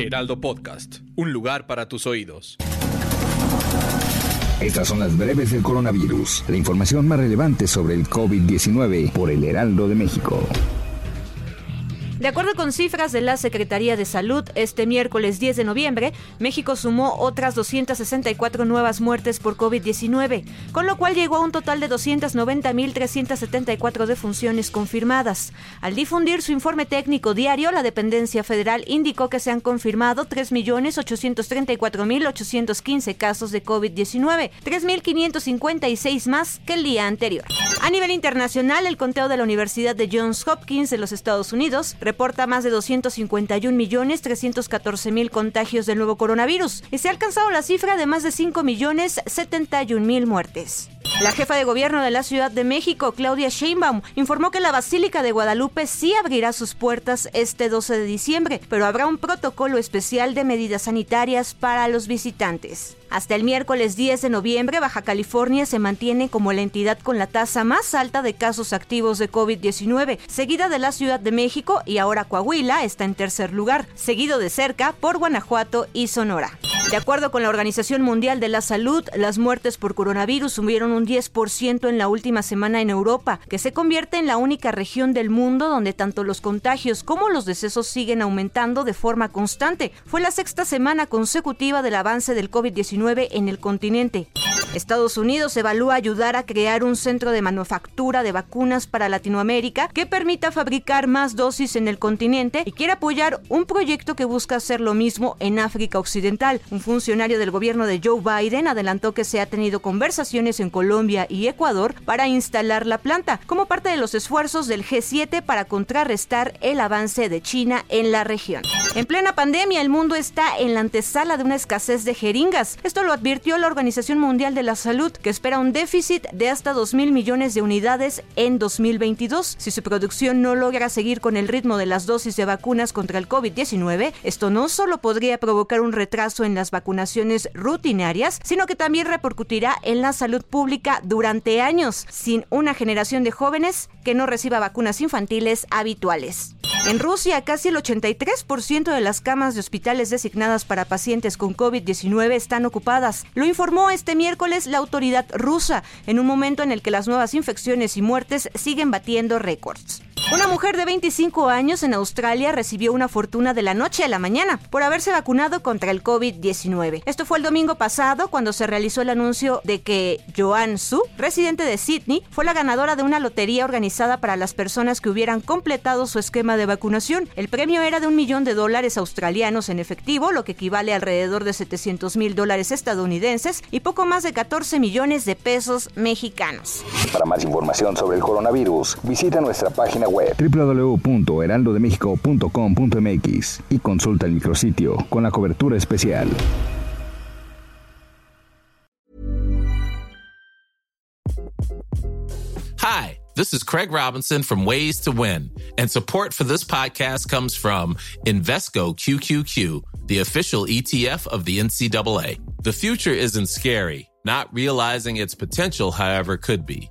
Heraldo Podcast, un lugar para tus oídos. Estas son las breves del coronavirus, la información más relevante sobre el COVID-19 por el Heraldo de México. De acuerdo con cifras de la Secretaría de Salud, este miércoles 10 de noviembre, México sumó otras 264 nuevas muertes por COVID-19, con lo cual llegó a un total de 290.374 defunciones confirmadas. Al difundir su informe técnico diario, la dependencia federal indicó que se han confirmado 3.834.815 casos de COVID-19, 3.556 más que el día anterior. A nivel internacional, el conteo de la Universidad de Johns Hopkins de los Estados Unidos reporta más de 251 millones 314 mil contagios del nuevo coronavirus y se ha alcanzado la cifra de más de 5 millones 71 mil muertes. La jefa de gobierno de la Ciudad de México, Claudia Sheinbaum, informó que la Basílica de Guadalupe sí abrirá sus puertas este 12 de diciembre, pero habrá un protocolo especial de medidas sanitarias para los visitantes. Hasta el miércoles 10 de noviembre, Baja California se mantiene como la entidad con la tasa más alta de casos activos de COVID-19, seguida de la Ciudad de México y ahora Coahuila está en tercer lugar, seguido de cerca por Guanajuato y Sonora. De acuerdo con la Organización Mundial de la Salud, las muertes por coronavirus subieron un 10% en la última semana en Europa, que se convierte en la única región del mundo donde tanto los contagios como los decesos siguen aumentando de forma constante. Fue la sexta semana consecutiva del avance del COVID-19 en el continente. Estados Unidos evalúa ayudar a crear un centro de manufactura de vacunas para Latinoamérica que permita fabricar más dosis en el continente y quiere apoyar un proyecto que busca hacer lo mismo en África Occidental. Un funcionario del gobierno de Joe Biden adelantó que se ha tenido conversaciones en Colombia y Ecuador para instalar la planta, como parte de los esfuerzos del G7 para contrarrestar el avance de China en la región. En plena pandemia, el mundo está en la antesala de una escasez de jeringas. Esto lo advirtió la Organización Mundial de la Salud, que espera un déficit de hasta 2 mil millones de unidades en 2022. Si su producción no logra seguir con el ritmo de las dosis de vacunas contra el COVID-19, esto no solo podría provocar un retraso en las vacunaciones rutinarias, sino que también repercutirá en la salud pública durante años, sin una generación de jóvenes que no reciba vacunas infantiles habituales. En Rusia, casi el 83% de las camas de hospitales designadas para pacientes con COVID-19 están ocupadas. Lo informó este miércoles la autoridad rusa, en un momento en el que las nuevas infecciones y muertes siguen batiendo récords. Una mujer de 25 años en Australia recibió una fortuna de la noche a la mañana por haberse vacunado contra el COVID-19. Esto fue el domingo pasado cuando se realizó el anuncio de que Joan Su, residente de Sydney, fue la ganadora de una lotería organizada para las personas que hubieran completado su esquema de vacunación. El premio era de un millón de dólares australianos en efectivo, lo que equivale a alrededor de 700 mil dólares estadounidenses y poco más de 14 millones de pesos mexicanos. Para más información sobre el coronavirus, visita nuestra página web www.heraldodemexico.com.mx y consulta el micrositio con la cobertura especial. Hi, this is Craig Robinson from Ways to Win, and support for this podcast comes from Invesco QQQ, the official ETF of the NCAA. The future isn't scary. Not realizing its potential, however, could be.